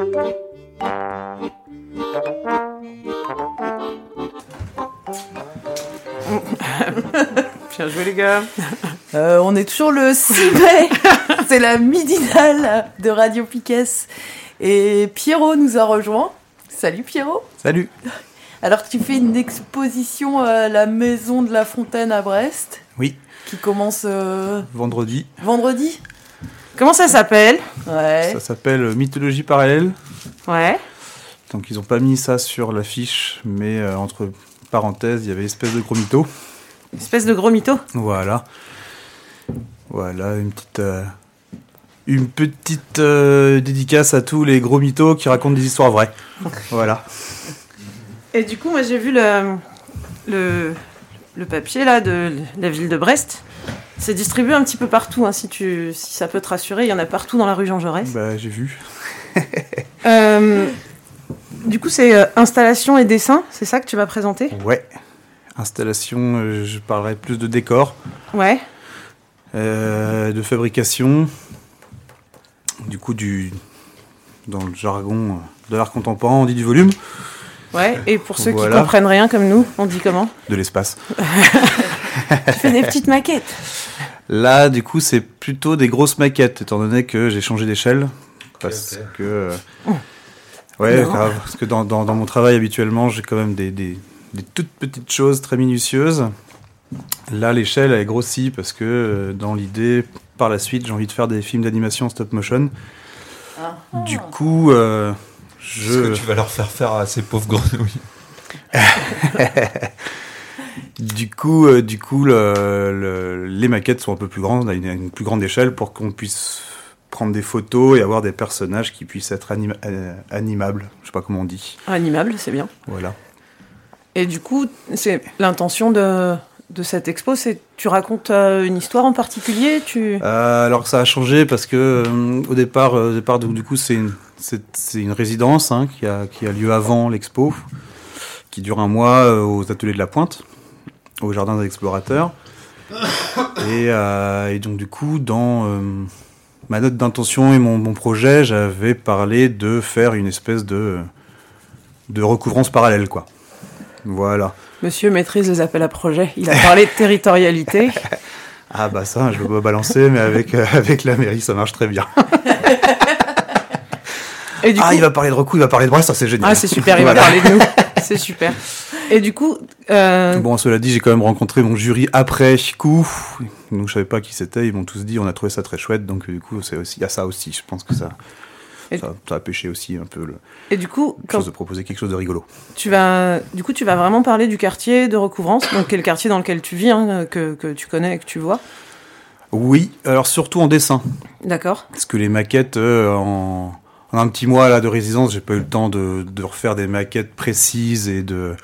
Bien joué les gars. Euh, on est toujours le 6 mai. C'est la midinale de Radio Piquet. Et Pierrot nous a rejoint. Salut Pierrot. Salut. Alors tu fais une exposition à la Maison de la Fontaine à Brest. Oui. Qui commence euh, Vendredi. vendredi? Comment ça s'appelle Ouais. Ça s'appelle Mythologie parallèle. Ouais. Donc ils ont pas mis ça sur l'affiche, mais euh, entre parenthèses, il y avait espèce de gros mytho. Espèce de gros mytho. Voilà. Voilà, une petite, euh, une petite euh, dédicace à tous les gros mythos qui racontent des histoires vraies. Voilà. Et du coup, moi j'ai vu le, le, le papier là de la ville de Brest. C'est distribué un petit peu partout, hein, si, tu, si ça peut te rassurer. Il y en a partout dans la rue Jean Jaurès. Bah, j'ai vu. Euh, du coup, c'est euh, installation et dessin, c'est ça que tu vas présenter? Ouais. Installation, euh, je parlerai plus de décor, Ouais. euh, de fabrication, du coup du dans le jargon de l'art contemporain, on dit du volume, Ouais. Et pour ceux Voilà. qui comprennent rien comme nous, on dit comment? De l'espace. Tu fais des petites maquettes. Là, du coup, c'est plutôt des grosses maquettes, étant donné que j'ai changé d'échelle. Parce que. euh, Ouais, Non. grave, parce que dans, dans- dans mon travail habituellement, j'ai quand même des, des- des toutes petites choses très minutieuses. Là, l'échelle, elle est grossie parce que euh, dans l'idée, par la suite, j'ai envie de faire des films d'animation en stop motion. Du coup, euh, je. que tu vas leur faire faire à ces pauvres grenouilles. Du coup, euh, du coup le- le- les maquettes sont un peu plus grandes, à une, à une plus grande échelle, pour qu'on puisse prendre des photos et avoir des personnages qui puissent être anima- euh, animables. Je sais pas comment on dit. Animable, c'est bien. Voilà. Et du coup, c'est l'intention de, de cette expo, c'est tu racontes euh, une histoire en particulier, tu Euh, alors ça a changé parce que euh, au départ, au départ donc, du coup, c'est une, résidence hein, qui, a, qui a lieu avant l'expo, qui dure un mois aux ateliers de la Pointe, au jardin des explorateurs. Et, euh, et donc du coup, dans euh, ma note d'intention et mon, mon projet, j'avais parlé de faire une espèce de de recouvrance parallèle, quoi. Voilà. Monsieur maîtrise les appels à projets. Il a parlé de territorialité. Ah bah ça, je veux pas balancer, mais avec euh, avec la mairie, ça marche très bien. Et du ah, coup, il va parler de recours, il va parler de Brest, ça c'est génial. ah c'est super, il va Voilà. parler de nous. C'est super. Et du coup, euh, Bon, cela dit, j'ai quand même rencontré mon jury après coup. Donc je savais pas qui c'était. Ils m'ont tous dit, on a trouvé ça très chouette. Donc du coup, il y a ça aussi. Je pense que ça, Et- ça, ça a pêché aussi un peu le et du coup, chose de proposer quelque chose de rigolo. tu vas, du coup, tu vas vraiment parler du quartier de recouvrance, donc quel quartier dans lequel tu vis, hein, que, que tu connais et que tu vois? Oui, alors surtout en dessin, D'accord. parce que les maquettes, euh, en, en un petit mois là de résidence, j'ai pas eu le temps de, de refaire des maquettes précises et de.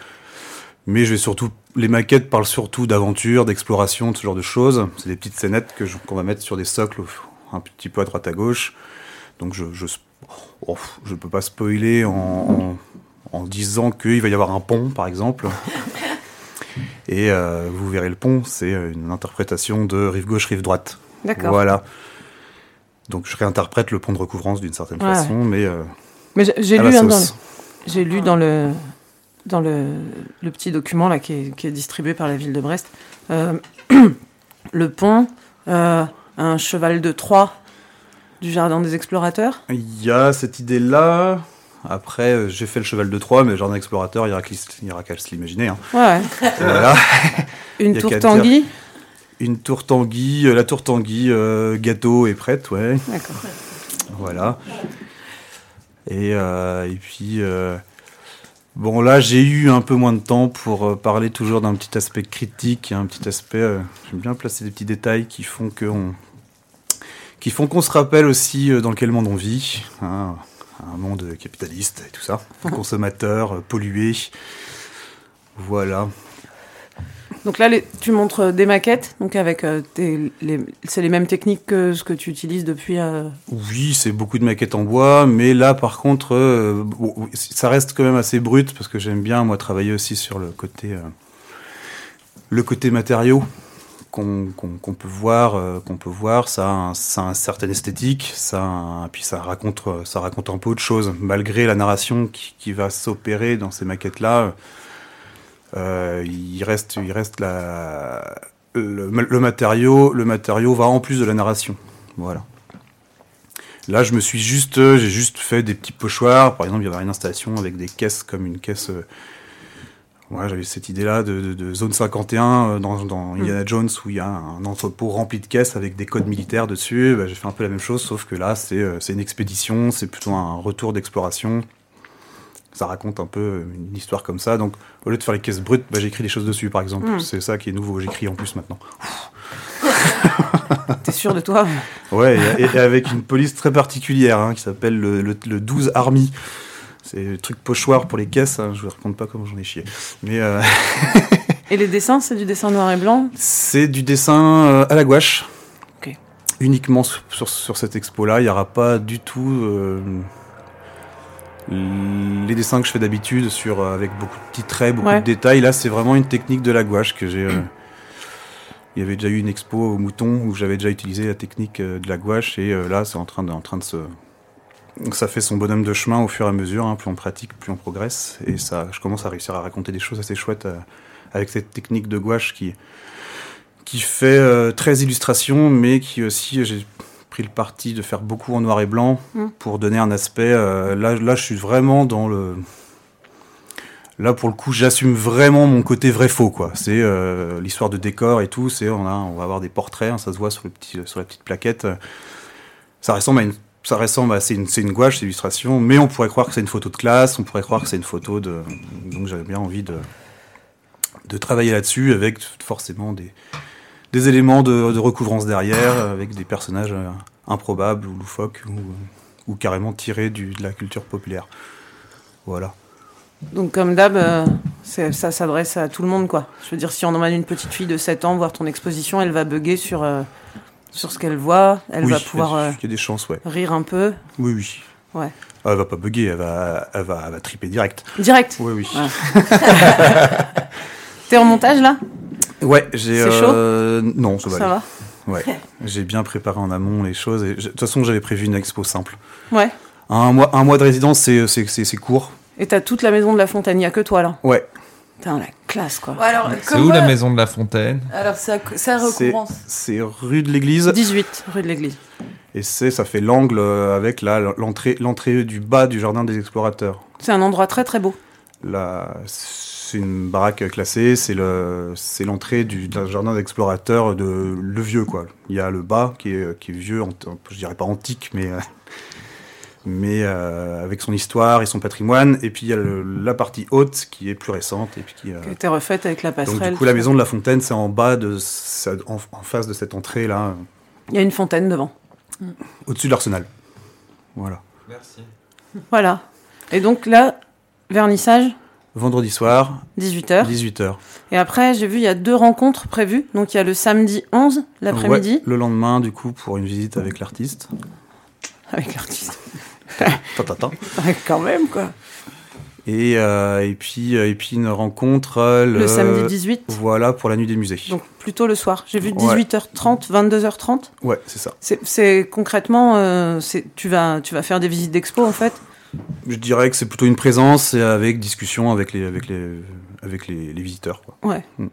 Mais je vais surtout, les maquettes parlent surtout d'aventure, d'exploration, de ce genre de choses. C'est des petites scénettes que qu'on va mettre sur des socles, un petit peu à droite à gauche. Donc je je, oh, je peux pas spoiler en, en, en disant qu'il va y avoir un pont, par exemple. Et euh, vous verrez le pont, c'est une interprétation de rive gauche, rive droite. D'accord. Voilà. Donc je réinterprète le pont de recouvrance d'une certaine Ouais. façon, mais euh, Mais j'ai- lu, hein, dans le, j'ai lu dans le dans le, le petit document là qui est, qui est distribué par la ville de Brest. euh, le pont, euh, un cheval de Troie du jardin des explorateurs. Il y a cette idée-là. Après, euh, j'ai fait le cheval de Troie, mais le jardin explorateur, il y aura qu'à il y aura qu'à se l'imaginer. hein. Ouais. voilà. Une tour Tanguy. Une tour Tanguy, la tour Tanguy, euh, gâteau est prête, ouais. D'accord. Voilà. Et, euh, et puis, euh, bon, là, j'ai eu un peu moins de temps pour euh, parler toujours d'un petit aspect critique, un petit aspect. euh, J'aime bien placer des petits détails qui font que on- qui font qu'on se rappelle aussi euh, dans quel monde on vit. hein, un monde capitaliste et tout ça. Consommateur, pollué. Voilà. Donc là, tu montres des maquettes, donc avec euh, c'est les mêmes techniques que ce que tu utilises depuis. euh, Oui, c'est beaucoup de maquettes en bois, mais là, par contre, euh, ça reste quand même assez brut parce que j'aime bien moi travailler aussi sur le côté, euh, le côté matériaux qu'on peut voir, euh, qu'on peut voir. Ça, a ça a un certain esthétique, ça, puis ça raconte, euh, ça raconte un peu autre chose, malgré la narration qui, va s'opérer dans ces maquettes-là. euh, il reste, il reste la, le, le matériau, le matériau va en plus de la narration. Voilà. Là, je me suis juste, euh, j'ai juste fait des petits pochoirs. Par exemple, il y avait une installation avec des caisses comme une caisse. euh, ouais, j'avais cette idée-là de, de- de zone 51 euh, dans, dans Indiana Jones où il y a un entrepôt rempli de caisses avec des codes militaires dessus. Bah, j'ai fait un peu la même chose, sauf que là, euh, c'est une expédition, c'est plutôt un retour d'exploration. Ça raconte un peu euh, une histoire comme ça. Donc, au lieu de faire les caisses brutes, bah, j'écris des choses dessus, par exemple. Mm. C'est ça qui est nouveau. J'écris en plus maintenant. T'es sûr de toi? Ouais, et, et avec une police très particulière hein, qui s'appelle le, le, le 12 Army. C'est le truc pochoir pour les caisses, hein, je vous raconte pas comment j'en ai chié. Mais euh, Et les dessins, c'est du dessin noir et blanc? C'est du dessin euh, à la gouache. Ok. Uniquement sur, sur, sur cette expo-là, il n'y aura pas du tout euh, les dessins que je fais d'habitude sur euh, avec beaucoup de petits traits, beaucoup Ouais. de détails. Là, c'est vraiment une technique de la gouache que j'ai. euh, il y avait déjà eu une expo au Mouton où j'avais déjà utilisé la technique euh, de la gouache et euh, là, c'est en train de, en train de se ça fait son bonhomme de chemin au fur et à mesure. hein. plus on pratique, plus on progresse. Et ça, je commence à réussir à raconter des choses assez chouettes avec cette technique de gouache qui, qui fait euh, très illustration, mais qui aussi, j'ai pris le parti de faire beaucoup en noir et blanc Mm. pour donner un aspect. euh, là, là, je suis vraiment dans le. Là, pour le coup, j'assume vraiment mon côté vrai faux, quoi. C'est euh, l'histoire de décor et tout. C'est on a, on va avoir des portraits, hein, ça se voit sur le petit, sur la petite plaquette. Ça ressemble à une, ça ressemble à c'est une, c'est une gouache, c'est illustration, mais on pourrait croire que c'est une photo de classe, on pourrait croire que c'est une photo de. Donc j'avais bien envie de de travailler là-dessus avec forcément des des éléments de, de recouvrance derrière, avec des personnages euh, improbables ou loufoques ou, ou carrément tirés du, de la culture populaire. Voilà. Donc comme d'hab, euh, ça s'adresse à tout le monde, quoi. Je veux dire, si on emmène une petite fille de 7 ans voir ton exposition, elle va bugger sur, euh, sur ce qu'elle voit, elle oui, va pouvoir euh, y a des chances, ouais. rire un peu. Oui, oui. Ouais. Ah, elle va pas bugger, elle va, elle va, elle va triper direct. Direct. Oui, oui. Ouais. T'es en montage là? Ouais, j'ai. C'est euh, Non, ça va. Ça aller. va Ouais. j'ai bien préparé en amont les choses. Et je- de toute façon, j'avais prévu une expo simple. Ouais. Un mois, un mois de résidence, c'est, c'est, c'est, c'est court. Et t'as toute la maison de la Fontaine, il y a que toi là? Ouais. Putain, la classe quoi. Alors, C'est où la maison de la fontaine? Alors, ça, recommence. c'est rue de l'église. 18 rue de l'église. Et c'est, ça fait l'angle euh, avec là, l'entrée, l'entrée du bas du jardin des explorateurs. C'est un endroit très très beau. Là, c'est une baraque classée, c'est le, c'est l'entrée du d'un jardin d'explorateurs de le vieux quoi. Il y a le bas qui est, qui est vieux, je dirais pas antique, mais euh, mais euh, avec son histoire et son patrimoine. Et puis il y a le- la partie haute qui est plus récente et puis qui. euh, Qui a été refaite avec la donc passerelle. du coup la maison de la Fontaine, c'est en bas de, en, en face de cette entrée là. Il y a une fontaine devant. au-dessus de l'arsenal. Voilà. Merci. Voilà. Et donc là, vernissage, Vendredi soir, 18h. 18h. Et après, j'ai vu, il y a deux rencontres prévues. Donc il y a le samedi 11, l'après-midi, Ouais, le lendemain, du coup, pour une visite avec l'artiste. avec l'artiste. Tatatin. Ouais, quand même, quoi. Et, euh, et, puis, euh, et puis une rencontre euh, Le, samedi 18, Voilà, pour la nuit des musées. donc plutôt le soir. J'ai vu Ouais. 18h30, 22h30. Ouais, c'est ça. C'est- concrètement, euh, tu, vas, tu vas faire des visites d'expo en fait. Je dirais que c'est plutôt une présence et avec discussion avec les, avec les, avec les, les visiteurs. Quoi. Ouais. Mm.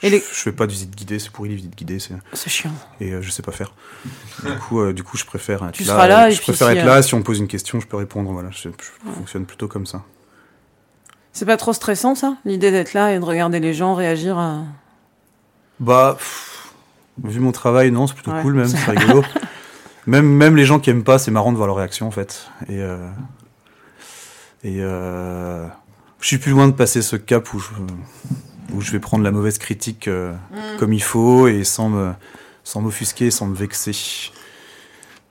Et je, les- je fais pas de visite guidée, c'est pourri les visites guidées, c'est- C'est chiant. et euh, je sais pas faire. Du coup, euh, du coup, je préfère être Tu là. seras là, euh, et je préfère si, être euh, là. Si on me pose une question, je peux répondre. Voilà, je, je fonctionne plutôt comme ça. C'est pas trop stressant ça L'idée d'être là et de regarder les gens réagir à. Bah, pff, vu mon travail, non, c'est plutôt Ouais. cool même, c'est rigolo. Même, même les gens qui aiment pas, c'est marrant de voir leur réaction en fait. Et, euh, et euh, je suis plus loin de passer ce cap où je, où je vais prendre la mauvaise critique euh, Mm. comme il faut et sans me, sans m'offusquer, sans me vexer.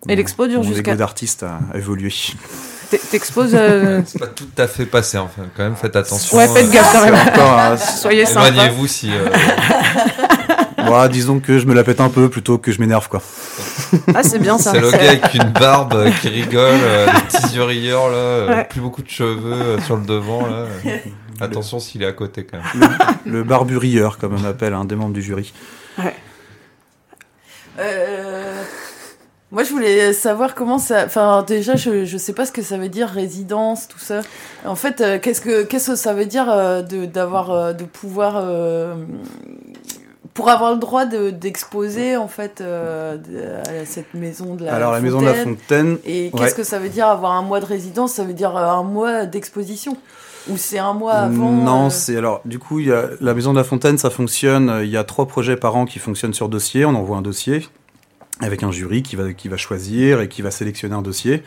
Et l'expo dure mon jusqu'à. ego d'artiste a, évolué. T'e- T'exposes. euh, C'est pas tout à fait passé, enfin, quand même, faites attention. Ouais, faites euh, gaffe quand même. Soyez sympa. Éloignez-vous si. euh, voilà, disons que je me la pète un peu plutôt que je m'énerve quoi. Ah, c'est bien ça. c'est le gars avec une barbe euh, qui rigole, euh, des petits yeux rieurs, là, euh, Ouais. plus beaucoup de cheveux euh, sur le devant, là. Attention s'il est à côté, quand même. Le barburieur, comme on appelle un des membres du jury. Euh, Moi, je voulais savoir comment ça. Enfin, déjà, je, je sais pas ce que ça veut dire résidence, tout ça. En fait, euh, qu'est-ce que qu'est-ce que ça veut dire euh, de d'avoir euh, de pouvoir euh, pour avoir le droit de d'exposer en fait euh, à cette maison de la. Alors la maison de la Fontaine, Et qu'est-ce que ça veut dire avoir un mois de résidence Ça veut dire euh, un mois d'exposition? Ou c'est un mois avant Non, euh, c'est alors du coup y a la Maison de la Fontaine, ça fonctionne. Il y a trois projets par an qui fonctionnent sur dossier. On envoie un dossier avec un jury qui va qui va choisir et qui va sélectionner un dossier.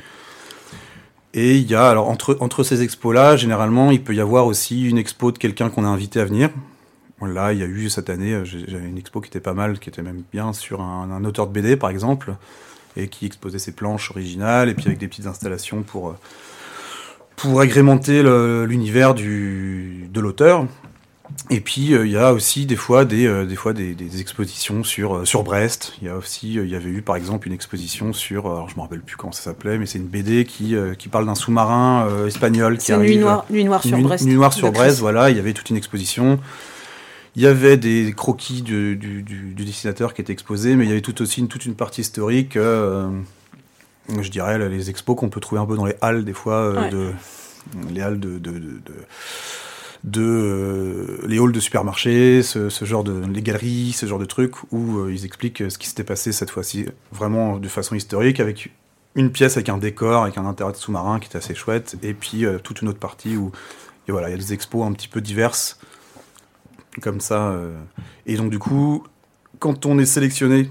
Et il y a alors entre entre ces expos là, généralement il peut y avoir aussi une expo de quelqu'un qu'on a invité à venir. Là, il y a eu cette année, euh, j'avais une expo qui était pas mal, qui était même bien sur un, un auteur de BD par exemple, et qui exposait ses planches originales et puis avec des petites installations pour euh, pour agrémenter l'univers de l'auteur. Et puis euh, il y a aussi des fois des euh, des fois des, des expositions sur euh, sur Brest. Il y a aussi il y avait eu par exemple une exposition sur alors je me rappelle plus comment ça s'appelait mais c'est une BD qui qui parle d'un sous-marin espagnol qui arrive Nuit Noire, Nuit Noire sur Brest. Nuit Noire sur Brest, voilà, il y avait toute une exposition. Il y avait des croquis du, du, du- du dessinateur qui étaient exposés, mais il y avait tout aussi une, toute une partie historique. euh, je dirais les expos qu'on peut trouver un peu dans les halles des fois, euh, Ouais. de, les halles de, de, de, de- de, euh, les halls de supermarchés, ce, ce genre de les galeries, ce genre de trucs où euh, ils expliquent ce qui s'était passé cette fois-ci vraiment de façon historique avec une pièce avec un décor, avec un de sous-marin qui était assez chouette, et puis euh, toute une autre partie où et voilà, il y a des expos un petit peu diverses comme ça. euh. Et donc du coup, quand on est sélectionné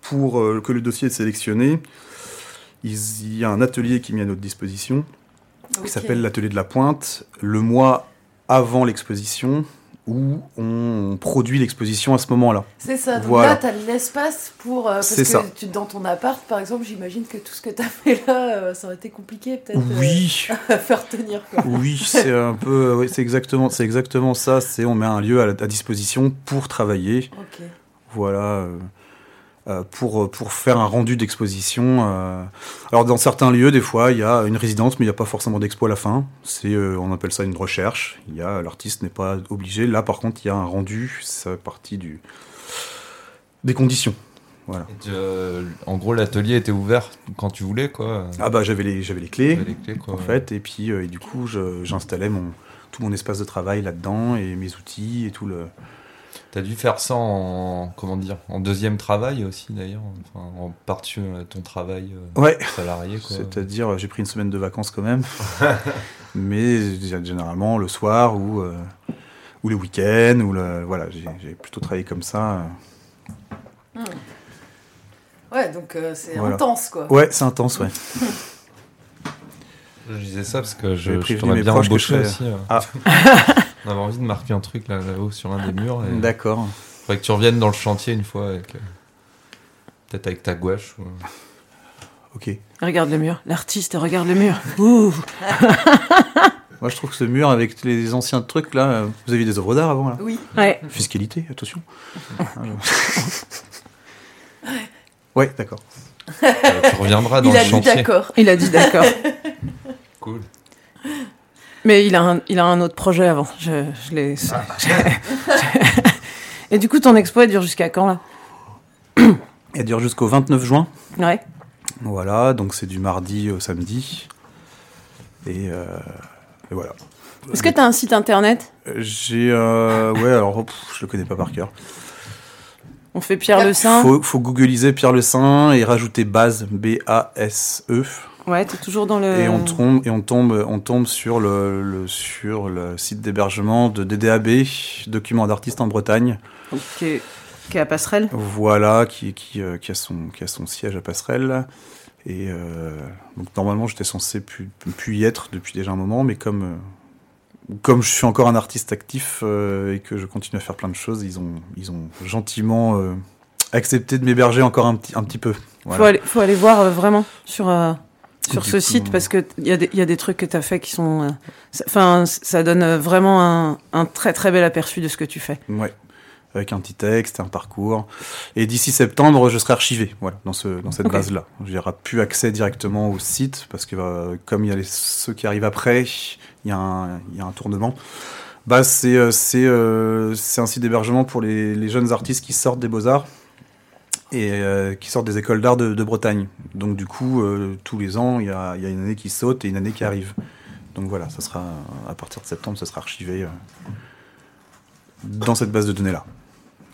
pour euh, que le dossier est sélectionné, il y a un atelier qui est mis à notre disposition qui s'appelle l'atelier de la pointe, le mois avant l'exposition, où on produit l'exposition à ce moment-là. C'est ça, donc Voilà. là, tu as de l'espace pour. euh, parce C'est que ça. Tu, dans ton appart, par exemple, j'imagine que tout ce que tu as fait là, euh, ça aurait été compliqué peut-être euh, Oui, à faire tenir. Quoi. oui, c'est un peu, oui, c'est exactement, c'est exactement ça. C'est on met un lieu à, à disposition pour travailler. Ok. Voilà, euh, euh, pour, euh, pour faire un rendu d'exposition. euh. Alors, dans certains lieux, des fois, il y a une résidence, mais il n'y a pas forcément d'expo à la fin. C'est, euh, on appelle ça une recherche. Il y a, l'artiste n'est pas obligé. Là, par contre, il y a un rendu. Ça fait partie du, des conditions. Voilà. Et euh, en gros, l'atelier était ouvert quand tu voulais, quoi. Ah bah, j'avais les, j'avais les clés, T'avais les clés, quoi. en fait, et puis, euh, et du coup, j'installais mon, tout mon espace de travail là-dedans et mes outils et tout le. T'as dû faire ça en, comment dire, en deuxième travail aussi, d'ailleurs. Enfin, en par-dessus euh, ton travail euh, Ouais. salarié, quoi. C'est-à-dire, j'ai pris une semaine de vacances quand même. mais généralement le soir ou, euh, ou le week-end. Ou le, voilà, j'ai plutôt travaillé comme ça. Ouais, donc euh, c'est Voilà. intense quoi. Ouais, c'est intense, ouais. Je disais ça parce que je, je t'aurais bien embauché aussi. euh. Ah. On avait envie de marquer un truc là, là-haut sur un des murs. Et... D'accord. Faudrait que tu reviennes dans le chantier une fois avec. euh, Peut-être avec ta gouache. ou- Ok. Regarde le mur. L'artiste regarde le mur. Ouh. Moi, je trouve que ce mur avec les anciens trucs là, euh, vous aviez des œuvres d'art avant là. Oui. Ouais. Fiscalité, attention. Ah, ouais, d'accord. Euh, tu reviendras dans Il le a dit chantier. d'accord. Il a dit d'accord. Cool. Mais il a un, il a un autre projet avant. Je, je l'ai. Et du coup, ton expo, elle dure jusqu'à quand là Elle dure jusqu'au 29 juin. Ouais. Voilà, donc c'est du mardi au samedi. Et, euh, et voilà. Est-ce que tu as un site internet? J'ai. euh, ouais, alors, pff, je le connais pas par cœur. On fait Pierre Le Saint. Faut, faut googliser Pierre Le Saint et rajouter base, B-A-S-E. Ouais, t'es toujours dans le. Et on tombe, et on tombe, on tombe sur, le, le- sur le site d'hébergement de DDAB, document d'artiste en Bretagne. Qui est, qui est à Passerelle. Voilà, qui, qui, euh, qui, a son, qui a son siège à Passerelle. Et euh, donc normalement, j'étais censé pu, pu y être depuis déjà un moment, mais comme, euh, comme je suis encore un artiste actif et que je continue à faire plein de choses, ils ont, ils ont gentiment accepté de m'héberger encore un petit, un petit peu. Voilà. Faut, aller, faut aller voir vraiment sur, sur ce coup, site parce que il y, a des- il y a des trucs que tu as fait qui sont. euh, ça- Enfin, ça donne euh, vraiment un, un très très bel aperçu de ce que tu fais. Ouais. Avec un petit texte, un parcours. Et d'ici septembre, je serai archivé, voilà, dans, ce, dans cette base-là. J'aurai plus accès directement au site, parce que euh, comme il y a les, ceux qui arrivent après, il y a un, il y a un tournement. Bah, c'est euh, c'est euh, c'est un site d'hébergement pour les, les jeunes artistes qui sortent des beaux-arts et euh, qui sortent des écoles d'art de, de Bretagne. Donc du coup, euh, tous les ans, il y a, il y a une année qui saute et une année qui arrive. Donc voilà, ça sera à partir de septembre, ça sera archivé euh, dans cette base de données-là.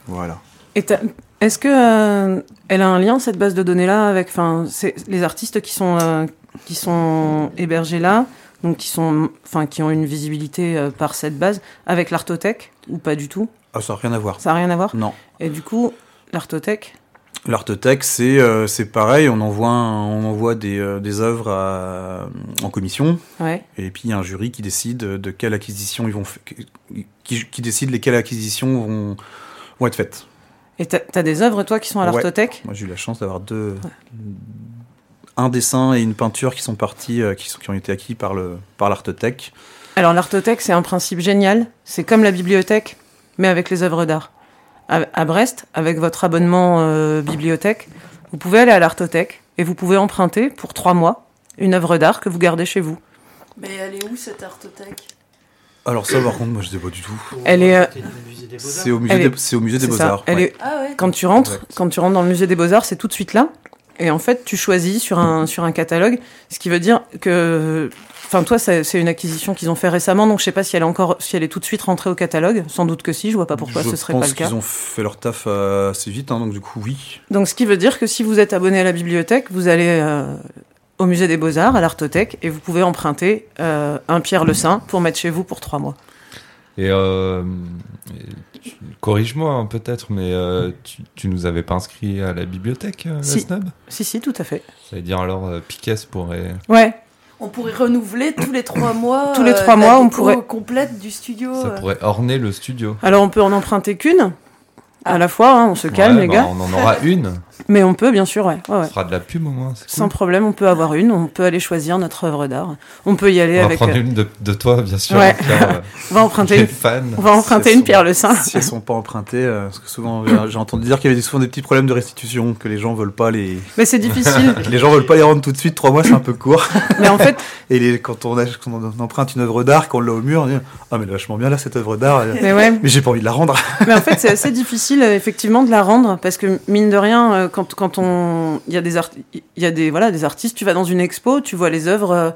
Voilà. Et t'as- est-ce que elle a un lien cette base de données là avec, enfin, les artistes qui sont qui sont hébergés là, donc qui sont, enfin, qui ont une visibilité par cette base avec l'artothèque ou pas du tout? Ah, ça n'a rien à voir. Ça a rien à voir? Non. Et du coup, l'artothèque, L'Artotech, c'est euh, c'est pareil, on envoie, un- on envoie des, euh, des œuvres à- en commission, ouais. et puis il y a un jury qui décide de quelle acquisition ils vont qui, qui décide lesquelles acquisitions vont, vont être faites. Et t'as as des œuvres toi qui sont à Ouais. l'artothèque Moi j'ai eu la chance d'avoir deux un dessin et une peinture qui sont partis, euh, qui, sont, qui ont été acquis par le par. Alors l'artothèque, c'est un principe génial. C'est comme la bibliothèque, mais avec les œuvres d'art. À, à Brest, avec votre abonnement euh, bibliothèque, vous pouvez aller à l'artothèque et vous pouvez emprunter pour trois mois une œuvre d'art que vous gardez chez vous. Mais elle est où cette artothèque? Alors ça par contre moi je sais pas du tout. Elle est, euh, C'est au musée des, c'est au musée des. Beaux-Arts. Elle ouais. est- Ah ouais. quand tu rentres, Exact. quand tu rentres dans le musée des Beaux-Arts, c'est tout de suite là. Et en fait, tu choisis sur un, sur un catalogue, ce qui veut dire que, enfin, toi, c'est une acquisition qu'ils ont fait récemment, donc je sais pas si elle est encore, si elle est tout de suite rentrée au catalogue. Sans doute que si, je vois pas pourquoi je ce serait pas le cas. qu'ils ont fait leur taf euh, assez vite, hein, donc du coup oui. Donc, ce qui veut dire que si vous êtes abonné à la bibliothèque, vous allez euh, au musée des Beaux-Arts, à l'Artothèque, et vous pouvez emprunter euh, un Pierre Le Saint pour mettre chez vous pour trois mois. Et, euh, corrige-moi hein, peut-être, mais euh, tu, tu nous avais pas inscrit à la bibliothèque, euh, la Si. Snob Si, si, tout à fait. Ça veut dire alors euh, Piquet pourrait. Ouais, On pourrait renouveler tous les trois mois. Tous les euh, trois la mois, on pourrait- complète du studio. Ça euh. pourrait orner le studio. alors on peut en emprunter qu'une. À la fois, hein, on se calme, Ouais, les bah, gars. On en aura une. Mais on peut, bien sûr, ouais. ouais, ouais. On fera de la pub au moins. Sans problème, on peut avoir une, on peut aller choisir notre œuvre d'art. On peut y aller On va avec. prendre euh, une de, de toi, bien sûr. Ouais. Euh, on va emprunter, une- fans. on va emprunter Si elles une sont- Pierre Le Saint. Si elles sont pas empruntées, euh, parce que souvent j'ai- entendu dire qu'il y avait souvent des petits problèmes de restitution, que les gens veulent pas les, Mais c'est difficile. les gens veulent pas les rendre tout de suite. Trois mois c'est un peu court. mais en fait, Et les, quand, on a- quand on emprunte une œuvre d'art, qu'on l'a au mur, on dit ah mais elle est vachement bien là cette œuvre d'art. mais ouais. Mais j'ai pas envie de la rendre. Mais en fait, c'est assez difficile, effectivement, de la rendre parce que mine de rien, quand quand on, il y a des il y a des voilà des artistes, tu vas dans une expo, tu vois les œuvres. euh,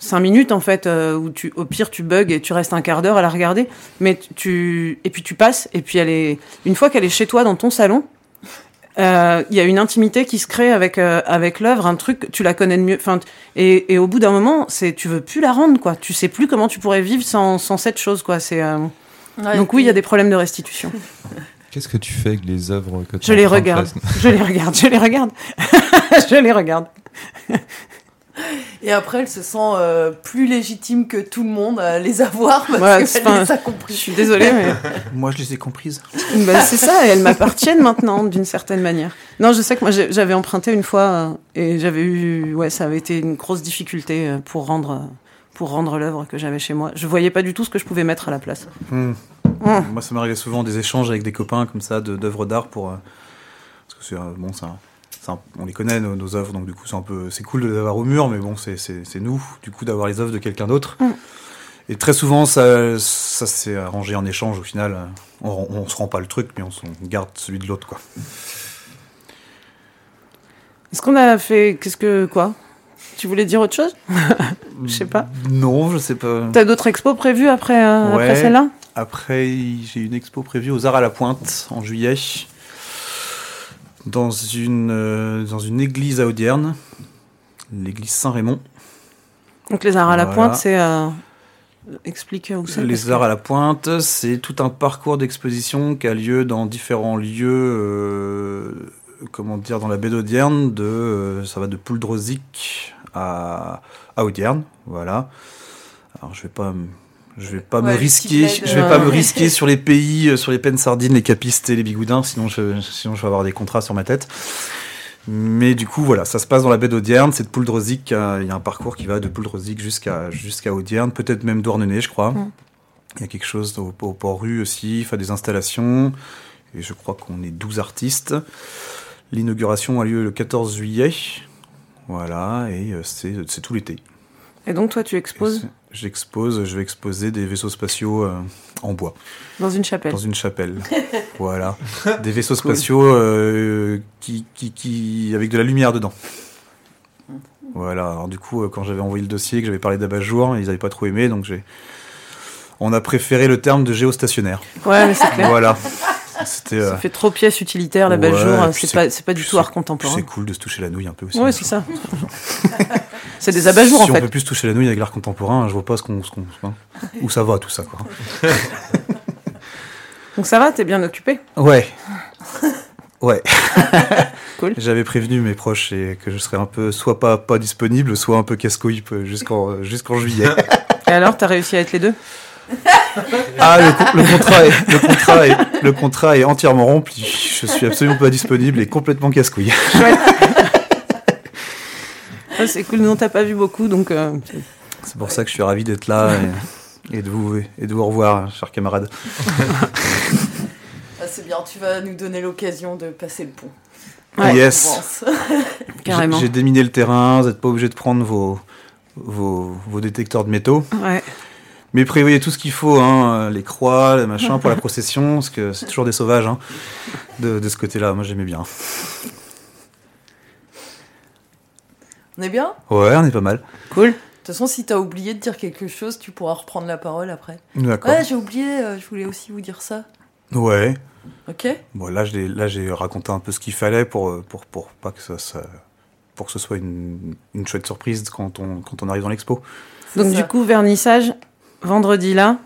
Cinq minutes en fait euh, où tu au pire tu bugs et tu restes un quart d'heure à la regarder. Mais tu- et puis tu passes et puis elle est une fois qu'elle est chez toi dans ton salon euh, il y a une intimité qui se crée avec euh, avec l'œuvre un truc tu la connais de mieux enfin et, et au bout d'un moment c'est tu veux plus la rendre quoi. Tu sais plus comment tu pourrais vivre sans, sans cette chose quoi. C'est euh, Ouais, donc oui il y a des problèmes de restitution Qu'est-ce que tu fais avec les œuvres que tu Je les regarde. Je les regarde, je les regarde. je les regarde. Et après, elle se sent euh, plus légitime que tout le monde à les avoir parce Ouais, qu'elle les a Je compris. suis désolée, mais Moi je les ai comprises. bah, c'est ça, et elles m'appartiennent maintenant, d'une certaine manière. Non, je sais que moi, j'avais emprunté une fois, euh, et j'avais eu, ouais, ça avait été une grosse difficulté euh, pour rendre, pour rendre l'œuvre que j'avais chez moi. Je voyais pas du tout ce que je pouvais mettre à la place. Hmm. Hmm. Moi ça m'arrivait souvent des échanges avec des copains comme ça d'œuvres d'art pour. euh, parce que c'est euh, bon ça. on les connaît nos, nos œuvres donc du coup c'est un peu c'est cool de les avoir au mur mais bon c'est nous du coup d'avoir les œuvres de quelqu'un d'autre Mm. et très souvent ça ça s'est arrangé en échange au final on, on se rend pas le truc mais on, garde celui de l'autre quoi Est-ce qu'on a fait, qu'est-ce que, quoi? Tu voulais dire autre chose? Je sais pas. non je sais pas T'as d'autres expos prévues après, euh, Ouais. après celle-là? Après, j'ai une expo prévue aux Arts à la Pointe en juillet, dans une, euh, dans une église à Audierne, l'église Saint-Raymond. Donc les arts à la Voilà. pointe, c'est, euh, explique où c'est. Les que- Arts à la Pointe, c'est tout un parcours d'exposition qui a lieu dans différents lieux, euh, comment dire, dans la baie d'Audierne, de, euh, ça va de Pouldrosic à, à Audierne, voilà. Alors je vais pas, je vais pas Ouais, me risquer, je vais euh, pas me risquer sur les pays, euh, sur les pennes sardines, les capistes et les bigoudins, sinon je, sinon je vais avoir des contrats sur ma tête. Mais du coup, voilà, ça se passe dans la baie d'Audierne. C'est de Pouldreuzic. euh, Il y a un parcours qui va de Pouldreuzic jusqu'à jusqu'à Audierne, peut-être même Douarnenez, je crois. Mm. Il y a quelque chose au, au Port-Rue aussi. Il fait des installations. Et je crois qu'on est 12 artistes. L'inauguration a lieu le 14 juillet. Voilà, et c'est c'est tout l'été. Et donc, toi, tu exposes? c'est- J'expose, je vais exposer des vaisseaux spatiaux euh, en bois dans une chapelle. dans une chapelle. voilà, des vaisseaux spatiaux euh, qui, qui, qui avec de la lumière dedans. Voilà. Alors du coup, euh, quand j'avais envoyé le dossier, que j'avais parlé d'abat-jour, ils n'avaient pas trop aimé, donc j'ai. On a préféré le terme de géostationnaire. Ouais, mais c'est clair. voilà. Euh, Ça fait trop pièce utilitaire, la ouais, C'est pas, pas du tout art contemporain. C'est cool de se toucher la nouille un peu aussi. Ouais, c'est ça. c'est des abat-jours, si en on fait. peut plus toucher la nouille avec l'art contemporain, je vois pas ce qu'on, hein, où ça va tout ça quoi. Donc ça va, t'es bien occupé. Ouais. Ouais. Cool. J'avais prévenu mes proches et que je serais un peu soit pas pas disponible, soit un peu casse-couille jusqu'en jusqu'en juillet. Et alors, t'as réussi à être les deux? Ah le, con- le contrat est le contrat est le contrat est entièrement rempli. Je suis absolument pas disponible et complètement casse-couille. Ouais, C'est cool, nous on t'a pas vu beaucoup, donc euh, c'est- pour ça que je suis ravi d'être là et, et de vous et de vous revoir, chers camarades. Ah, c'est bien, tu vas nous donner l'occasion de passer le pont. Ouais. yes. Carrément. J'ai j'ai déminé le terrain. Vous n'êtes pas obligé de prendre vos vos, vos détecteurs de métaux. Ouais. Mais prévoyez tout ce qu'il faut, hein, les croix, les machins pour la procession, parce que c'est toujours des sauvages hein, de, de ce côté-là. Moi, j'aimais bien. On est bien Ouais, on est pas mal. Cool. De toute façon, si t'as oublié de dire quelque chose, tu pourras reprendre la parole après. D'accord. Ouais, j'ai oublié, euh, je voulais aussi vous dire ça. Ouais. Ok Bon, là, j'ai raconté un peu ce qu'il fallait pour, euh, pour, pour pas que ça, ça- pour que ce soit une, une chouette surprise quand on, quand on arrive dans l'expo. Donc ça. du coup, vernissage, vendredi là,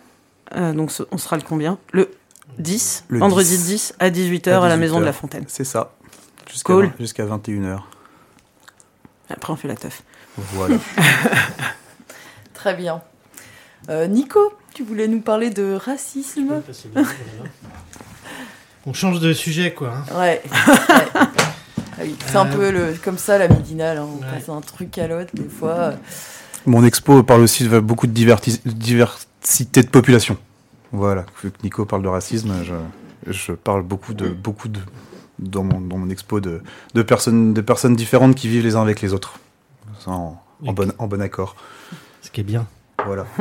euh, donc on sera le combien? Le 10, Le vendredi 10. 10 à 18h à, À la maison de 18h. la Fontaine. C'est ça. Jusqu'à Cool. jusqu'à 21h. Après on fait la teuf. Voilà. Très bien. Euh, Nico, tu voulais nous parler de racisme On change de sujet, quoi. hein. Ouais. ouais. Ah oui, c'est un Euh, peu le, comme ça la midinale, hein. on Ouais. passe d'un truc à l'autre des fois. Mon expo parle aussi de beaucoup de diverti- diversité de population. Voilà, vu que Nico parle de racisme, je, je parle beaucoup de beaucoup de dans mon, dans mon expo de, de personnes de personnes différentes qui vivent les uns avec les autres, en, bon en bon accord. Ce qui est bien. Voilà.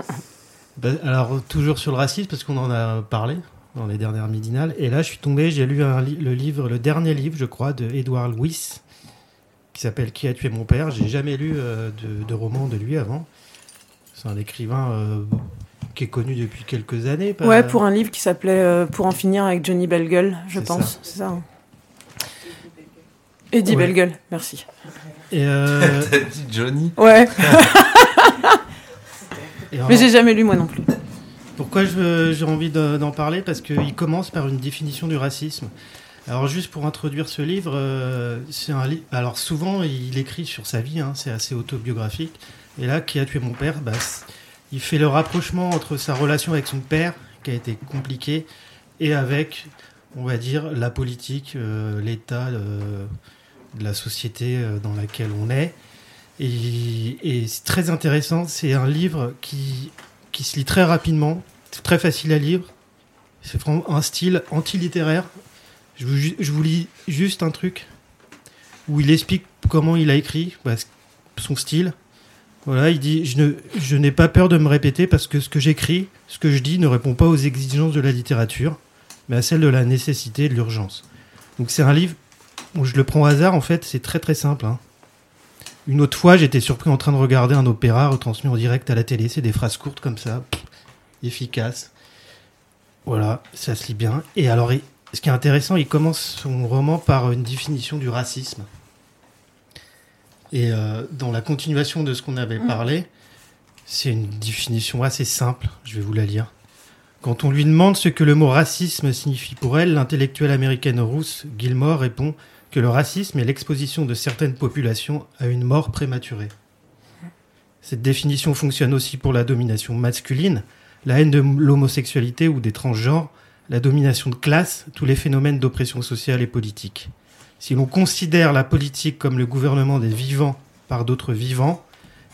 Bah, alors, toujours sur le racisme, parce qu'on en a parlé dans les dernières midinales. Et là, je suis tombé, j'ai lu un li- le livre, le dernier livre, je crois, de Edward Lewis, qui s'appelle Qui a tué mon père. J'ai jamais lu euh, de, de roman de lui avant. C'est un écrivain euh, qui est connu depuis quelques années. pas- Ouais, pour un livre qui s'appelait euh, Pour en finir avec Johnny Bellegueule, je pense. C'est ça. Eddie Ouais. Bellegueule, merci. Et, euh, T'as dit Johnny Ouais, et alors- mais j'ai jamais lu moi non plus. Pourquoi j'ai envie de- d'en parler? Parce qu'il commence par une définition du racisme. Alors juste pour introduire ce livre, euh, c'est un livre. Alors souvent il écrit sur sa vie, hein, c'est assez autobiographique. Et là, qui a tué mon père? Bah, Il fait le rapprochement entre sa relation avec son père, qui a été compliquée, et avec, on va dire, la politique, euh, l'état euh, de la société euh, dans laquelle on est. Et, c'est très intéressant. C'est un livre qui qui se lit très rapidement, très facile à lire. C'est vraiment un style anti-littéraire. Je vous, je vous lis juste un truc où il explique comment il a écrit, bah, son style. Voilà, il dit Je je n'ai pas peur de me répéter parce que ce que j'écris, ce que je dis ne répond pas aux exigences de la littérature, mais à celles de la nécessité et de l'urgence. Donc c'est un livre je le prends au hasard, en fait, c'est très très simple. hein. Une autre fois, j'étais surpris en train de regarder un opéra retransmis en direct à la télé. C'est des phrases courtes comme ça, efficaces. Voilà, ça se lit bien. Et alors, ce qui est intéressant, il commence son roman par une définition du racisme. Et euh, dans la continuation de ce qu'on avait parlé, c'est une définition assez simple. Je vais vous la lire. Quand on lui demande ce que le mot racisme signifie pour elle, l'intellectuelle américaine rousse Gilmore répond que le racisme est l'exposition de certaines populations à une mort prématurée. Cette définition fonctionne aussi pour la domination masculine, la haine de l'homosexualité ou des transgenres, la domination de classe, tous les phénomènes d'oppression sociale et politique. Si l'on considère la politique comme le gouvernement des vivants par d'autres vivants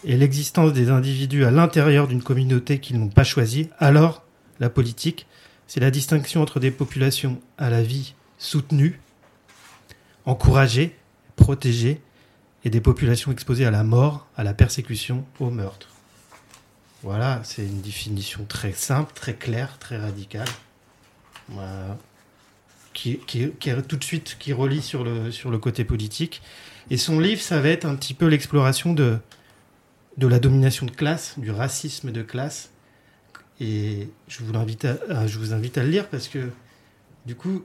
et l'existence des individus à l'intérieur d'une communauté qu'ils n'ont pas choisie, alors la politique, c'est la distinction entre des populations à la vie soutenue, encouragée, protégée, et des populations exposées à la mort, à la persécution, au meurtre. Voilà, c'est une définition très simple, très claire, très radicale. Qui, qui, tout de suite qui relie sur le, sur le côté politique. Et son livre, ça va être un petit peu l'exploration de, de la domination de classe, du racisme de classe. Et je vous, invite à- je vous invite à le lire parce que, du coup,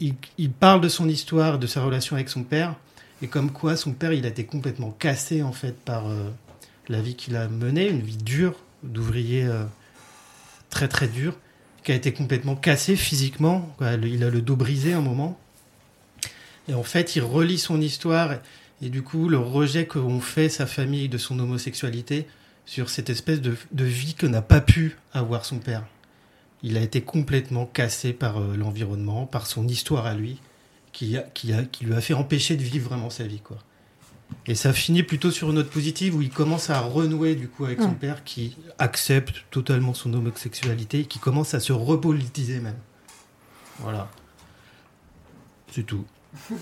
il, il parle de son histoire, de sa relation avec son père, et comme quoi son père, il a été complètement cassé en fait par euh, la vie qu'il a menée, une vie dure, d'ouvrier euh, très très dur, qui a été complètement cassé physiquement. quoi. Il a le dos brisé un moment. Et en fait, il relit son histoire et, et du coup, le rejet qu'ont fait sa famille de son homosexualité sur cette espèce de, de vie que n'a pas pu avoir son père. Il a été complètement cassé par euh, l'environnement, par son histoire à lui, qui, a- qui, a- qui lui a fait empêcher de vivre vraiment sa vie. Quoi. Et ça finit plutôt sur une note positive où il commence à renouer du coup avec son père qui accepte totalement son homosexualité et qui commence à se repolitiser même. Voilà. C'est tout.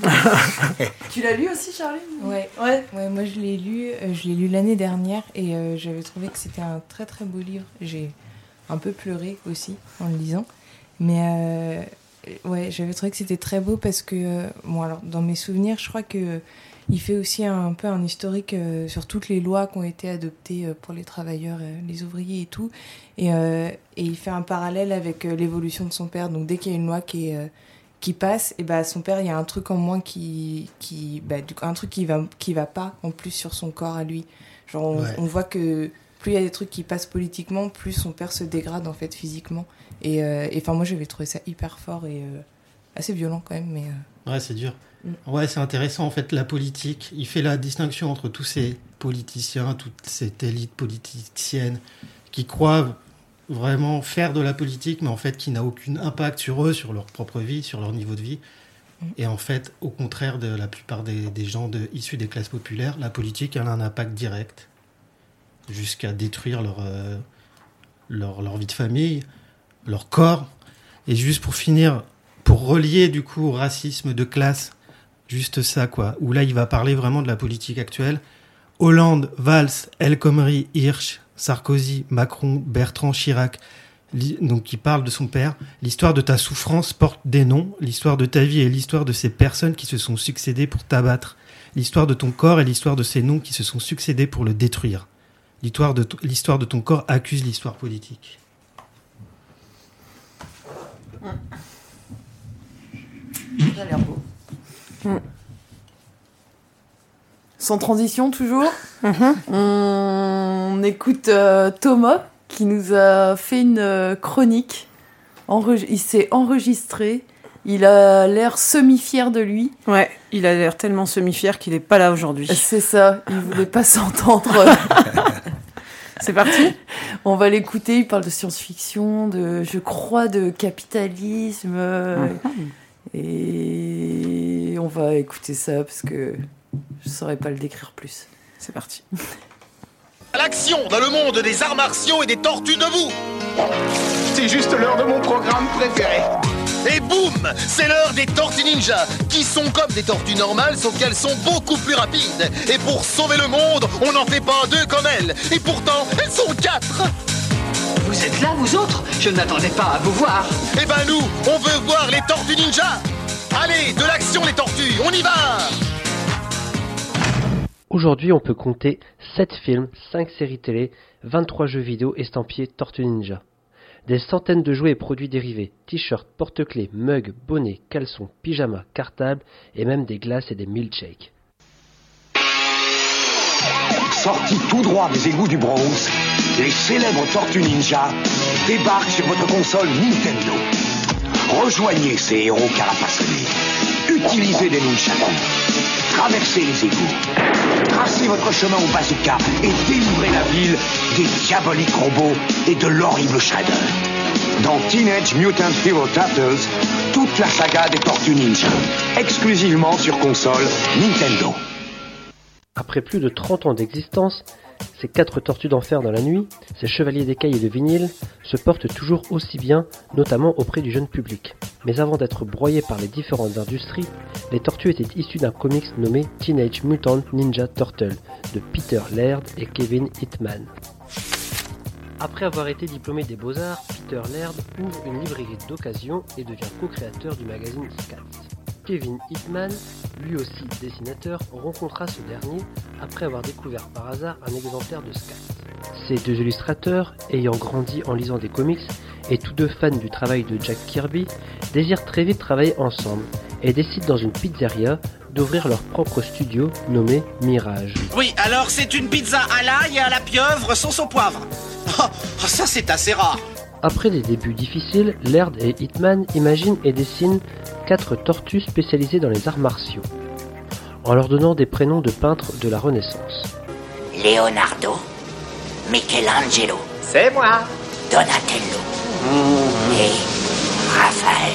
Tu l'as lu aussi, Charlie Ouais. Ouais. Ouais, moi je l'ai lu, euh, je l'ai lu l'année dernière et euh, j'avais trouvé que c'était un très très beau livre. J'ai un peu pleuré aussi en le lisant, mais euh, ouais, j'avais trouvé que c'était très beau parce que euh, bon alors dans mes souvenirs, je crois que il fait aussi un, peu un historique euh, sur toutes les lois qui ont été adoptées euh, pour les travailleurs, euh, les ouvriers et tout, et, et il fait un parallèle avec l'évolution de son père. Donc dès qu'il y a une loi qui est qui passe, et bah son père, il y a un truc en moins qui, qui bah, du coup, un truc qui va, qui va pas en plus sur son corps à lui. Genre, on, Ouais. on voit que plus il y a des trucs qui passent politiquement, plus son père se dégrade en fait physiquement. Et euh, enfin, moi, j'avais trouvé ça hyper fort et euh, assez violent quand même, mais euh, Ouais, c'est dur. Mm. Ouais, c'est intéressant en fait la politique. Il fait la distinction entre tous ces politiciens, toute cette élite politicienne qui croient vraiment faire de la politique, mais en fait qui n'a aucun impact sur eux, sur leur propre vie, sur leur niveau de vie. Mm. Et en fait, au contraire de la plupart des, des gens de, issus des classes populaires, la politique elle a un impact direct jusqu'à détruire leur, euh, leur, leur vie de famille, leur corps. Et juste pour finir, pour relier du coup au racisme de classe, juste ça quoi, où là il va parler vraiment de la politique actuelle. Hollande, Valls, El Khomri, Hirsch, Sarkozy, Macron, Bertrand, Chirac, donc qui parle de son père. L'histoire de ta souffrance porte des noms. L'histoire de ta vie est l'histoire de ces personnes qui se sont succédées pour t'abattre. L'histoire de ton corps est l'histoire de ces noms qui se sont succédés pour le détruire. L'histoire de, t- l'histoire de ton corps accuse l'histoire politique. Ça a l'air beau. Sans transition, toujours. On écoute euh, Thomas qui nous a fait une euh, chronique. Enreg- Il s'est enregistré. Il a l'air semi-fier de lui. Ouais, il a l'air tellement semi-fier qu'il est pas là aujourd'hui. C'est ça, il voulait pas s'entendre. C'est parti On va l'écouter, il parle de science-fiction, de, je crois, de capitalisme. euh, Et on va écouter ça parce que je saurais pas le décrire plus. C'est parti. À l'action dans le monde des arts martiaux et des tortues debout C'est juste l'heure de mon programme préféré. Et boum C'est l'heure des tortues ninja, qui sont comme des tortues normales, sauf qu'elles sont beaucoup plus rapides. Et pour sauver le monde, on n'en fait pas deux comme elles. Et pourtant, elles sont quatre Vous êtes là, vous autres? Je ne m'attendais pas à vous voir. Eh ben nous, on veut voir les tortues ninja Allez, de l'action les tortues, on y va Aujourd'hui, on peut compter 7 films, 5 séries télé, 23 jeux vidéo estampillés Tortue Ninja. Des centaines de jouets et produits dérivés, t-shirts, porte-clés, mugs, bonnets, caleçons, pyjamas, cartables et même des glaces et des milkshakes. Sortis tout droit des égouts du Bronx, les célèbres Tortues Ninja débarquent sur votre console Nintendo. Rejoignez ces héros carapassonnés. Utilisez des nunchakus. Traversez les égouts. Tracez votre chemin au bazooka et délivrez la ville des diaboliques robots et de l'horrible Shredder. Dans Teenage Mutant Hero Turtles, toute la saga des Tortues Ninja, exclusivement sur console Nintendo. Après plus de 30 ans d'existence, ces quatre tortues d'enfer dans la nuit, ces chevaliers d'écailles et de vinyle, se portent toujours aussi bien, notamment auprès du jeune public. Mais avant d'être broyés par les différentes industries, les tortues étaient issues d'un comics nommé Teenage Mutant Ninja Turtle de Peter Laird et Kevin Hitman. Après avoir été diplômé des Beaux-Arts, Peter Laird ouvre une librairie d'occasion et devient co-créateur du magazine Scats. Kevin Hitman, lui aussi dessinateur, rencontra ce dernier après avoir découvert par hasard un exemplaire de Scats. Ces deux illustrateurs, ayant grandi en lisant des comics et tous deux fans du travail de Jack Kirby, désirent très vite travailler ensemble et décident dans une pizzeria d'ouvrir leur propre studio nommé Mirage. Oui, alors c'est une pizza à l'ail et à la pieuvre sauce au poivre. Oh, ça c'est assez rare. Après des débuts difficiles, Laird et Hitman imaginent et dessinent quatre tortues spécialisées dans les arts martiaux, en leur donnant des prénoms de peintres de la Renaissance. Leonardo, Michelangelo, C'est moi. Donatello et Raphaël.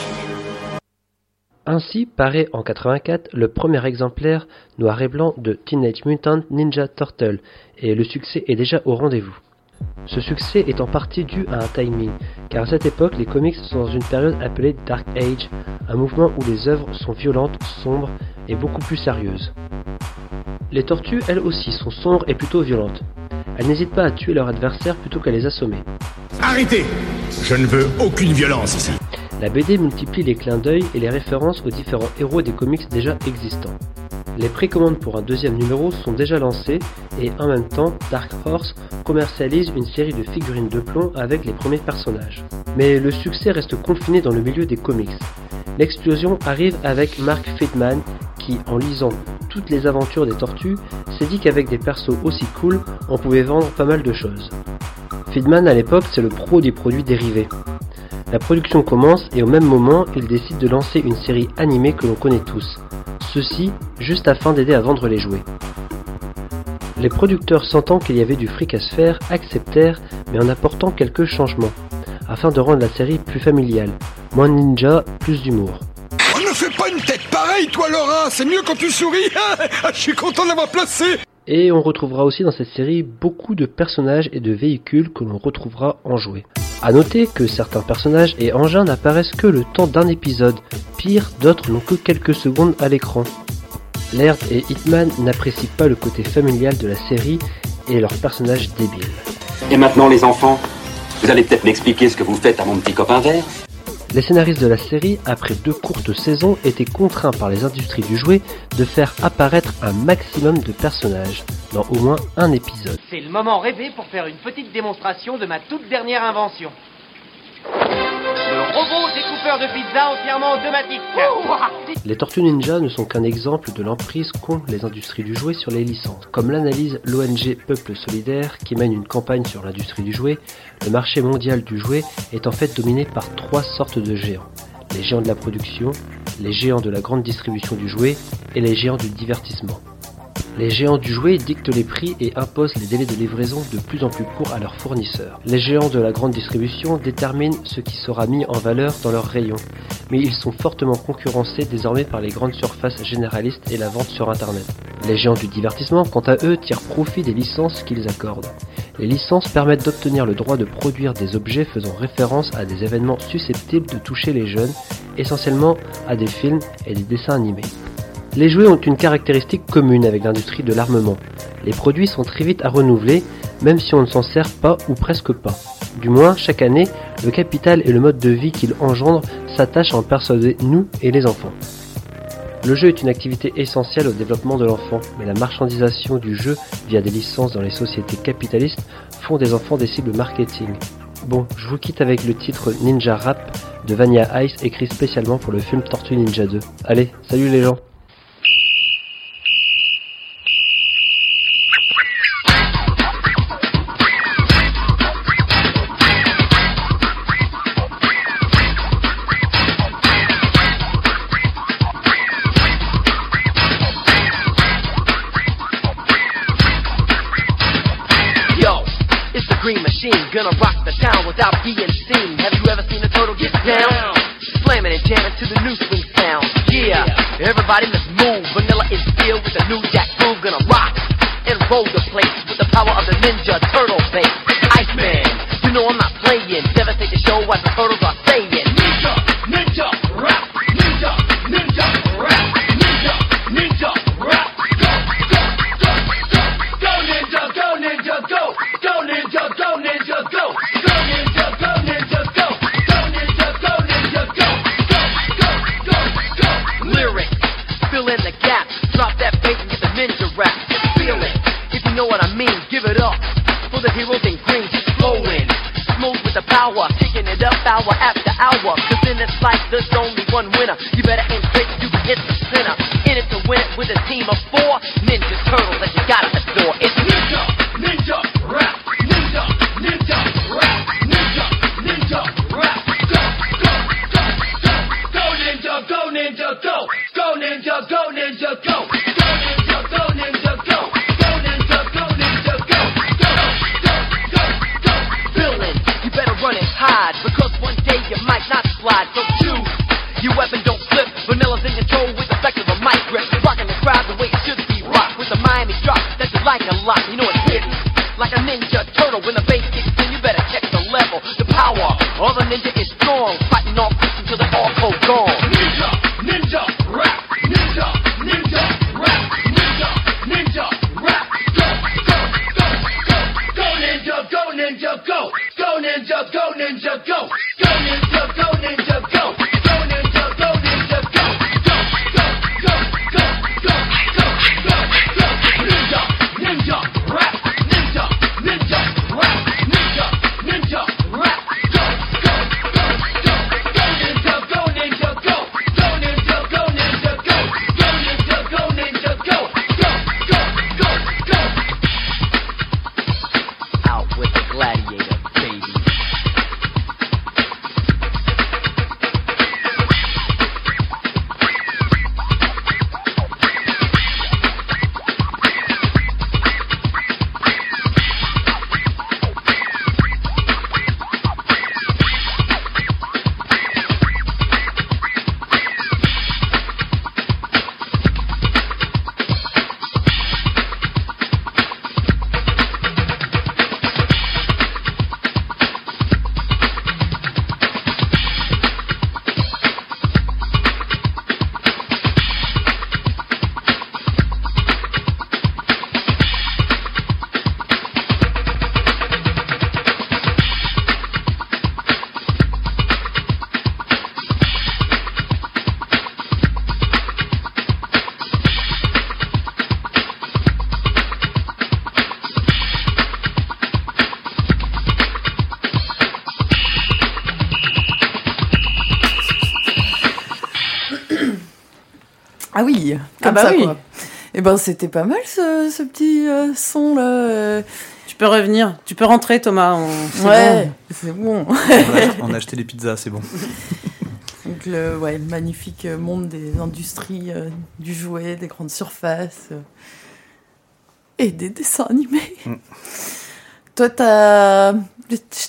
Ainsi paraît en 84 le premier exemplaire noir et blanc de Teenage Mutant Ninja Turtle, et le succès est déjà au rendez-vous. Ce succès est en partie dû à un timing, car à cette époque les comics sont dans une période appelée Dark Age, un mouvement où les œuvres sont violentes, sombres et beaucoup plus sérieuses. Les tortues, elles aussi, sont sombres et plutôt violentes. Elles n'hésitent pas à tuer leurs adversaires plutôt qu'à les assommer. Arrêtez Je ne veux aucune violence ici. La BD multiplie les clins d'œil et les références aux différents héros des comics déjà existants. Les précommandes pour un deuxième numéro sont déjà lancées et en même temps, Dark Horse commercialise une série de figurines de plomb avec les premiers personnages. Mais le succès reste confiné dans le milieu des comics. L'explosion arrive avec Mark Friedman qui, en lisant toutes les aventures des tortues, s'est dit qu'avec des persos aussi cool, on pouvait vendre pas mal de choses. Friedman à l'époque, c'est le pro des produits dérivés. La production commence et au même moment, il décide de lancer une série animée que l'on connaît tous. Ceci juste afin d'aider à vendre les jouets. Les producteurs sentant qu'il y avait du fric à se faire acceptèrent mais en apportant quelques changements, afin de rendre la série plus familiale, moins ninja, plus d'humour. Oh, ne fais pas une tête pareille, toi, Laura C'est mieux quand tu souris Ah, Je suis content de l'avoir placé Et on retrouvera aussi dans cette série beaucoup de personnages et de véhicules que l'on retrouvera en jouets. A noter que certains personnages et engins n'apparaissent que le temps d'un épisode, pire, d'autres n'ont que quelques secondes à l'écran. Laird et Hitman n'apprécient pas le côté familial de la série et leurs personnages débiles. Et maintenant, les enfants, vous allez peut-être m'expliquer ce que vous faites à mon petit copain vert Les scénaristes de la série, après deux courtes saisons, étaient contraints par les industries du jouet de faire apparaître un maximum de personnages dans au moins un épisode. C'est le moment rêvé pour faire une petite démonstration de ma toute dernière invention. Le robot découpeur de pizza entièrement automatique. Les Tortues Ninja ne sont qu'un exemple de l'emprise qu'ont les industries du jouet sur les licences. Comme l'analyse l'ONG Peuple Solidaire qui mène une campagne sur l'industrie du jouet, le marché mondial du jouet est en fait dominé par trois sortes de géants. Les géants de la production, les géants de la grande distribution du jouet et les géants du divertissement. Les géants du jouet dictent les prix et imposent les délais de livraison de plus en plus courts à leurs fournisseurs. Les géants de la grande distribution déterminent ce qui sera mis en valeur dans leurs rayons, mais ils sont fortement concurrencés désormais par les grandes surfaces généralistes et la vente sur Internet. Les géants du divertissement, quant à eux, tirent profit des licences qu'ils accordent. Les licences permettent d'obtenir le droit de produire des objets faisant référence à des événements susceptibles de toucher les jeunes, essentiellement à des films et des dessins animés. Les jouets ont une caractéristique commune avec l'industrie de l'armement. Les produits sont très vite à renouveler, même si on ne s'en sert pas ou presque pas. Du moins, chaque année, le capital et le mode de vie qu'il engendre s'attachent à en persuader nous et les enfants. Le jeu est une activité essentielle au développement de l'enfant, mais la marchandisation du jeu via des licences dans les sociétés capitalistes font des enfants des cibles marketing. Bon, je vous quitte avec le titre Ninja Rap de Vania Ice écrit spécialement pour le film Tortue Ninja 2. Allez, salut les gens stop being only one winner. You better aim straight, you can hit the center. In it to win it with a team of four Ninja Turtles that you gotta adore. It's a turtle in the. Comme bah ça oui. quoi. Et ben c'était pas mal ce, ce petit euh, son là. euh. Tu peux revenir, tu peux rentrer Thomas. on- c'est Ouais, bon. c'est bon. On a, on a acheté les pizzas, c'est bon. Donc le ouais, magnifique monde des industries euh, du jouet, des grandes surfaces euh, et des dessins animés. Mm. Toi, t'as,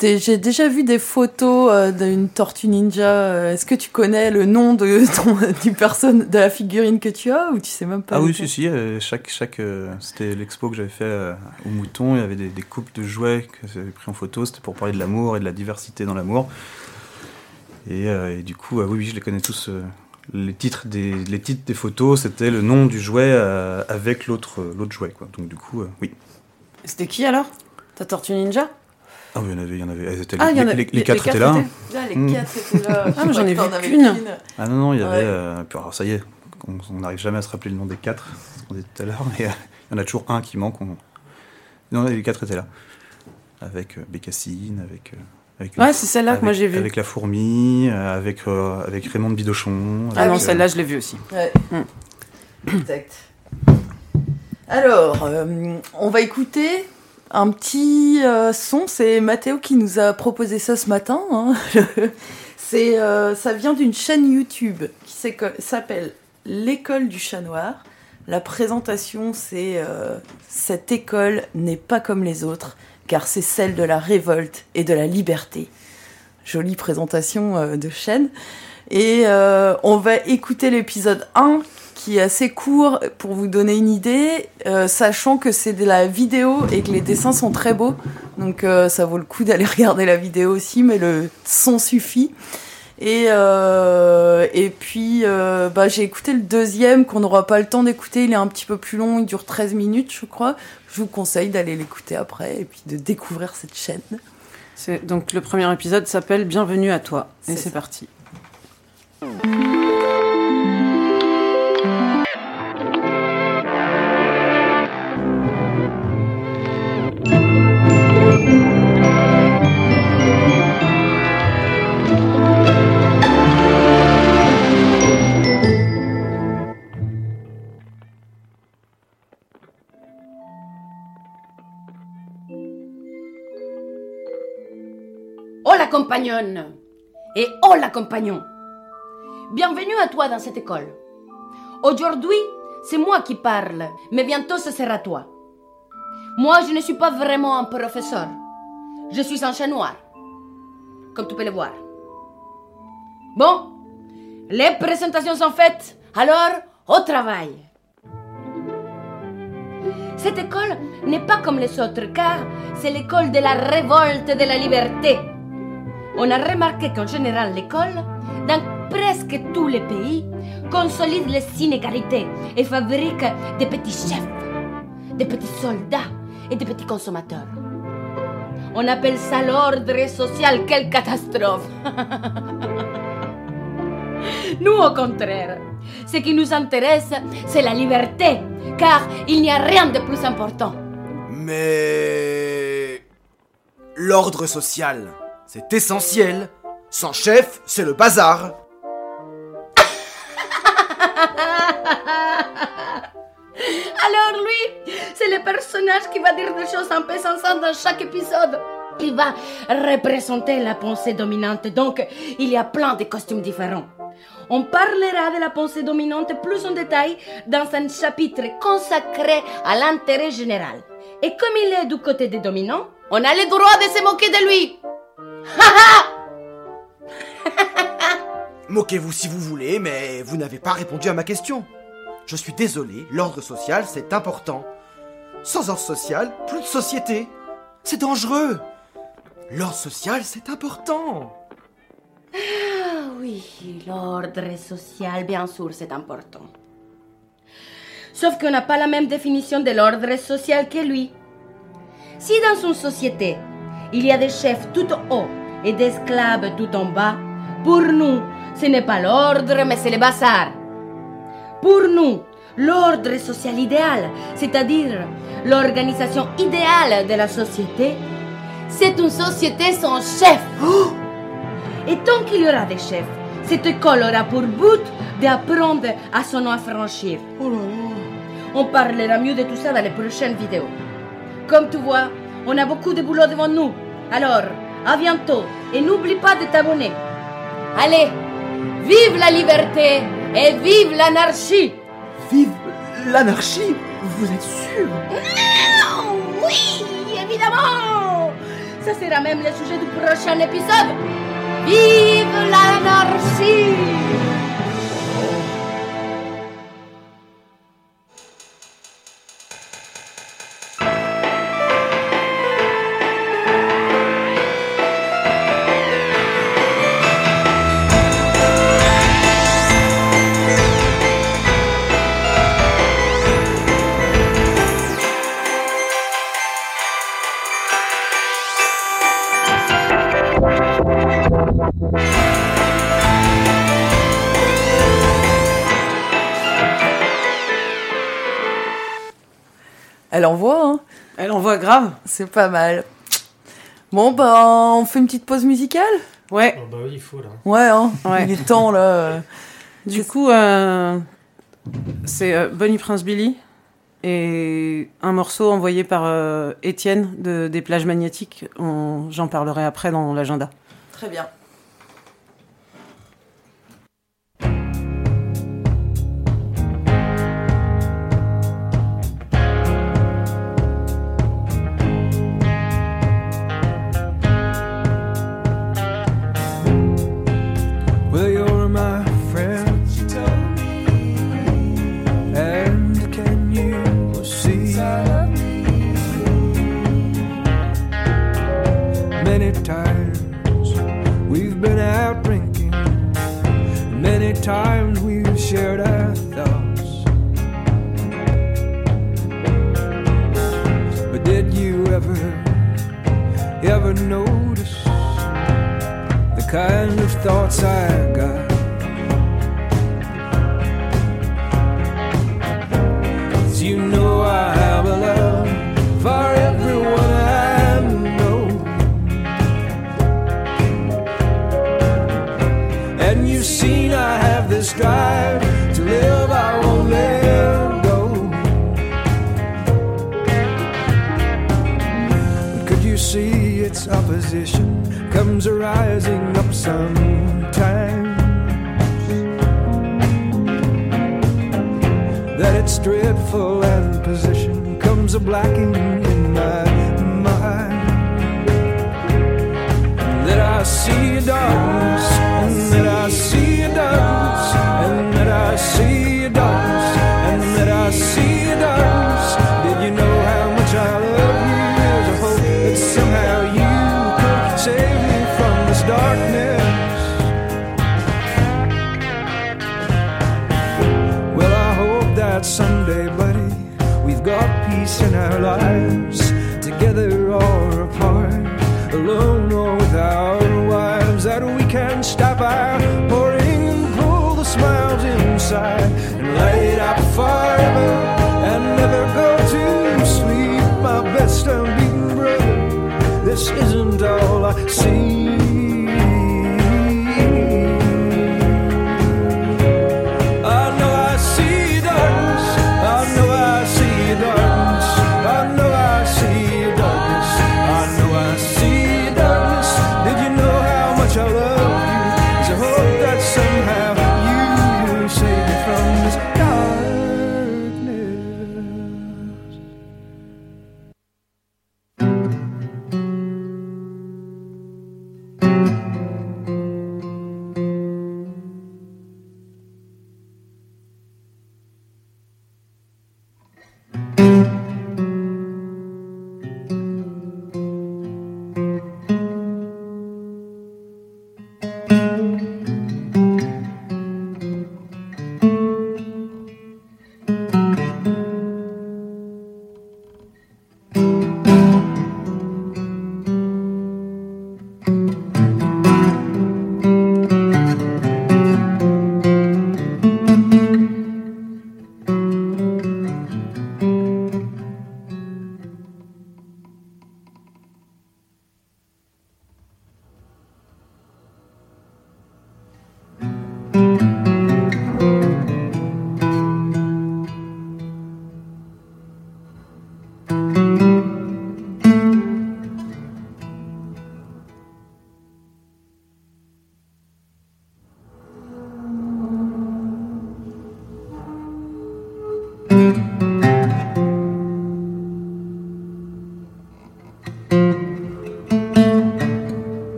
j'ai déjà vu des photos euh, d'une tortue ninja. euh, Est-ce que tu connais le nom de ton, du personne, de la figurine que tu as ou tu sais même pas Ah oui, si, si. euh, chaque, chaque, euh, c'était l'expo que j'avais fait au Mouton. Il y avait des, des couples de jouets que j'avais pris en photo. C'était pour parler de l'amour et de la diversité dans l'amour. Et, et du coup, euh, oui, oui, je les connais tous. les, titres des, les titres des photos, c'était le nom du jouet avec l'autre l'autre jouet. Quoi. Donc du coup, oui. C'était qui alors? Ta tortue ninja? Ah oui, il y en avait. Il y en avait elles étaient- Ah, il y en les, a- les- les- les quatre étaient là. étaient- Ah, les Mm. quatre étaient là. Ah, j'en ai vu qu'une. Ah non, non, il y avait. Ouais. euh, puis alors, ça y est, on n'arrive jamais à se rappeler le nom des quatre, ce qu'on disait tout à l'heure, mais euh, il y en a toujours un qui manque. on- Non, les quatre étaient là. Avec euh, Bécassine, avec. euh, avec Ouais, c'est celle-là que moi, j'ai vue. Avec la fourmi, avec, euh, avec Raymond de Bidochon. Ah avec, non, euh, celle-là, je l'ai vue aussi. Ouais. Exact. Alors, euh, on va écouter un petit euh, son. C'est Mathéo qui nous a proposé ça ce matin. hein. Euh, ça vient d'une chaîne YouTube qui s'appelle L'école du chat noir. La présentation, c'est euh, Cette école n'est pas comme les autres, car c'est celle de la révolte et de la liberté. Jolie présentation de chaîne. Et on va écouter l'épisode 1 qui est assez court pour vous donner une idée, euh, sachant que c'est de la vidéo et que les dessins sont très beaux. Donc euh, ça vaut le coup d'aller regarder la vidéo aussi, mais le son suffit. Et, euh, et puis bah, j'ai écouté le deuxième qu'on n'aura pas le temps d'écouter, il est un petit peu plus long, il dure 13 minutes je crois. Je vous conseille d'aller l'écouter après et puis de découvrir cette chaîne. Donc le premier épisode s'appelle Bienvenue à toi. Et C'est parti. Compagnonne et hola compagnon. Bienvenue à toi dans cette école. Aujourd'hui, c'est moi qui parle, mais bientôt ce sera toi. Moi, je ne suis pas vraiment un professeur. Je suis un chat noir, comme tu peux le voir. Bon, les présentations sont faites, alors au travail. Cette école n'est pas comme les autres car c'est l'école de la révolte de la liberté. On a remarqué qu'en général l'école, dans presque tous les pays, consolide les inégalités et fabrique des petits chefs, des petits soldats et des petits consommateurs. On appelle ça l'ordre social. Quelle catastrophe Nous, au contraire, ce qui nous intéresse, c'est la liberté, car il n'y a rien de plus important. Mais... L'ordre social, c'est essentiel. Sans chef, c'est le bazar. Alors lui, c'est le personnage qui va dire des choses sensates dans chaque épisode. Il va représenter la pensée dominante, donc il y a plein de costumes différents. On parlera de la pensée dominante plus en détail dans un chapitre consacré à l'intérêt général. Et comme il est du côté des dominants, on a le droit de se moquer de lui. Moquez-vous si vous voulez, mais vous n'avez pas répondu à ma question. Je suis désolé, l'ordre social, c'est important. Sans ordre social, plus de société. C'est dangereux. L'ordre social, c'est important. Ah oui, l'ordre social, bien sûr, c'est important. Sauf qu'on n'a pas la même définition de l'ordre social que lui. Si dans une société, il y a des chefs tout en haut et des esclaves tout en bas, pour nous, ce n'est pas l'ordre, mais c'est le bazar. Pour nous, l'ordre social idéal, c'est-à-dire l'organisation idéale de la société, c'est une société sans chef. Et tant qu'il y aura des chefs, cette école aura pour but d'apprendre à s'en affranchir. On parlera mieux de tout ça dans les prochaines vidéos. Comme tu vois, on a beaucoup de boulot devant nous. Alors, à bientôt et n'oublie pas de t'abonner. Allez, vive la liberté et vive l'anarchie. Vive l'anarchie Vous êtes sûr? Non, oui, évidemment. Ça sera même le sujet du prochain épisode. Vive l'anarchie C'est pas mal. Bon, bah, on fait une petite pause musicale? Ouais. bah oui, il faut là. Ouais, hein Ouais. Il est temps, là. Du coup, euh, c'est euh, Bonnie Prince Billy et un morceau envoyé par euh, Étienne de, des plages magnétiques. On- J'en parlerai après dans l'agenda. Très bien. times we've shared our thoughts. But did you ever, ever notice the kind of thoughts I?